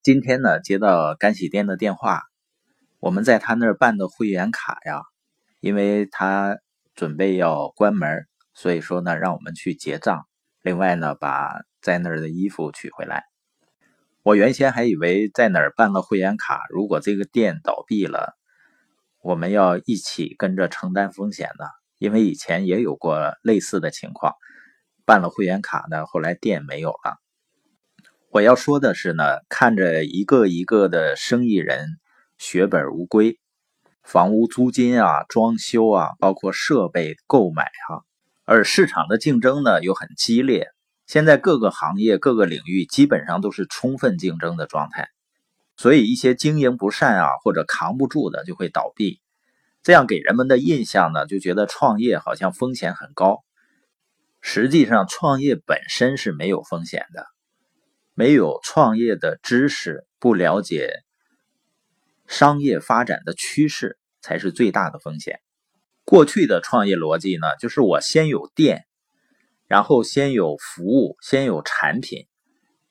今天呢，接到干洗店的电话，我们在他那儿办的会员卡呀，因为他准备要关门，所以说呢，让我们去结账。另外呢，把在那儿的衣服取回来。我原先还以为在哪儿办了会员卡，如果这个店倒闭了，我们要一起跟着承担风险呢，因为以前也有过类似的情况，办了会员卡呢，后来店没有了。我要说的是呢，看着一个一个的生意人血本无归，房屋租金啊、装修啊，包括设备购买啊，而市场的竞争呢又很激烈。现在各个行业、各个领域基本上都是充分竞争的状态，所以一些经营不善啊或者扛不住的就会倒闭，这样给人们的印象呢就觉得创业好像风险很高。实际上，创业本身是没有风险的。没有创业的知识，不了解商业发展的趋势，才是最大的风险。过去的创业逻辑呢，就是我先有店，然后先有服务，先有产品，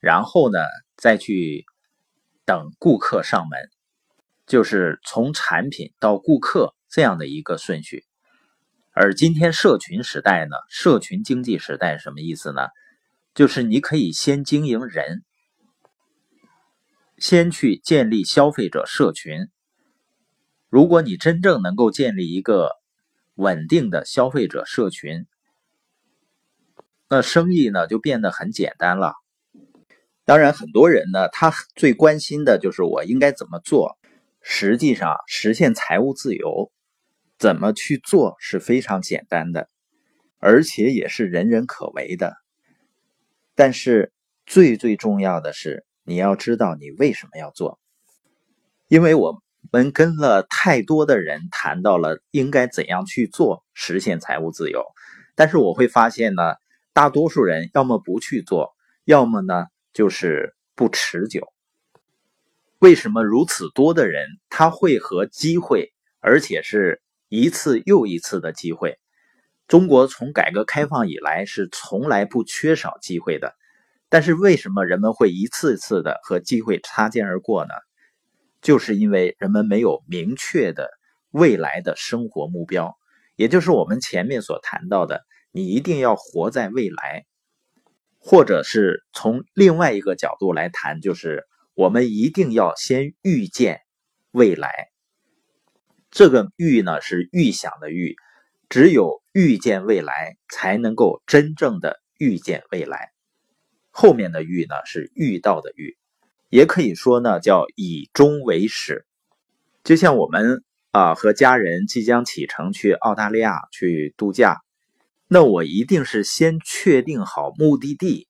然后呢再去等顾客上门，就是从产品到顾客这样的一个顺序。而今天社群时代呢，社群经济时代什么意思呢？就是你可以先经营人，先去建立消费者社群。如果你真正能够建立一个稳定的消费者社群，那生意呢就变得很简单了。当然，很多人呢，他最关心的就是我应该怎么做。实际上，实现财务自由，怎么去做是非常简单的，而且也是人人可为的。但是最最重要的是，你要知道你为什么要做。因为我们跟了太多的人谈到了应该怎样去做实现财务自由，但是我会发现呢，大多数人要么不去做，要么呢就是不持久。为什么如此多的人他会和机会，而且是一次又一次的机会？中国从改革开放以来是从来不缺少机会的，但是为什么人们会一次次的和机会擦肩而过呢？就是因为人们没有明确的未来的生活目标，也就是我们前面所谈到的，你一定要活在未来，或者是从另外一个角度来谈，就是我们一定要先预见未来。这个预呢是预想的预。只有预见未来，才能够真正的预见未来。后面的预呢，是遇到的遇，也可以说呢，叫以终为始。就像我们啊，和家人即将启程去澳大利亚去度假，那我一定是先确定好目的地，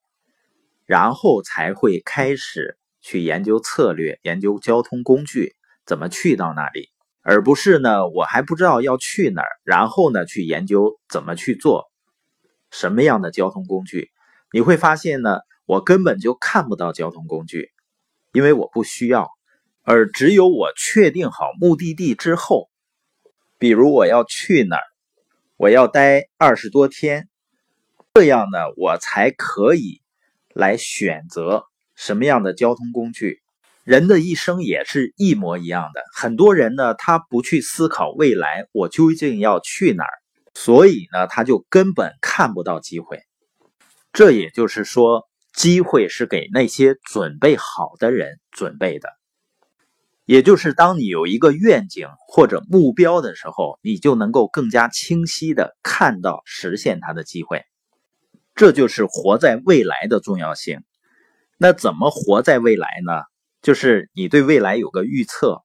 然后才会开始去研究策略、研究交通工具，怎么去到那里。而不是呢，我还不知道要去哪儿，然后呢去研究怎么去做什么样的交通工具。你会发现呢，我根本就看不到交通工具，因为我不需要。而只有我确定好目的地之后，比如我要去哪儿，我要待二十多天，这样呢，我才可以来选择什么样的交通工具。人的一生也是一模一样的。很多人呢，他不去思考未来，我究竟要去哪儿，所以呢，他就根本看不到机会。这也就是说，机会是给那些准备好的人准备的。也就是当你有一个愿景或者目标的时候，你就能够更加清晰的看到实现它的机会。这就是活在未来的重要性。那怎么活在未来呢？就是你对未来有个预测，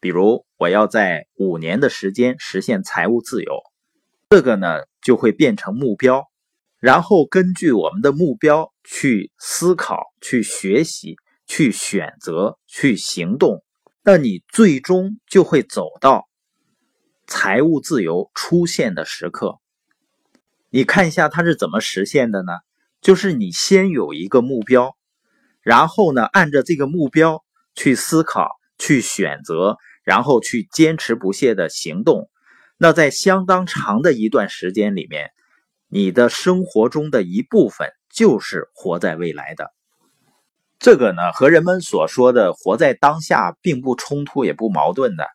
比如我要在五年的时间实现财务自由，这个呢就会变成目标，然后根据我们的目标去思考、去学习、去选择、去行动，那你最终就会走到财务自由出现的时刻。你看一下它是怎么实现的呢？就是你先有一个目标。然后呢，按照这个目标去思考、去选择，然后去坚持不懈的行动。那在相当长的一段时间里面，你的生活中的一部分就是活在未来的。这个呢，和人们所说的活在当下并不冲突，也不矛盾的。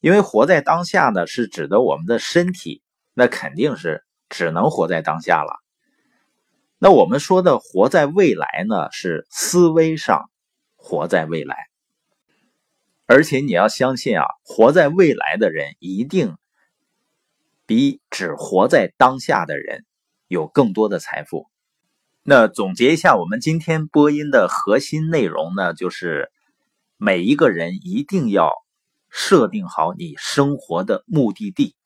因为活在当下呢，是指的我们的身体，那肯定是只能活在当下了。那我们说的活在未来呢，是思维上活在未来。而且你要相信啊，活在未来的人一定比只活在当下的人有更多的财富。那总结一下，我们今天播音的核心内容呢，就是每一个人一定要设定好你生活的目的地，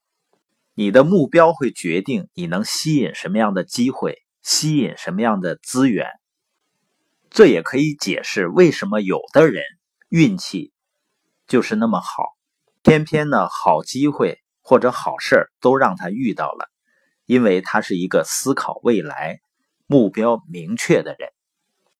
你的目标会决定你能吸引什么样的机会，吸引什么样的资源。这也可以解释为什么有的人运气。就是那么好，偏偏呢，好机会或者好事都让他遇到了，因为他是一个思考未来、目标明确的人。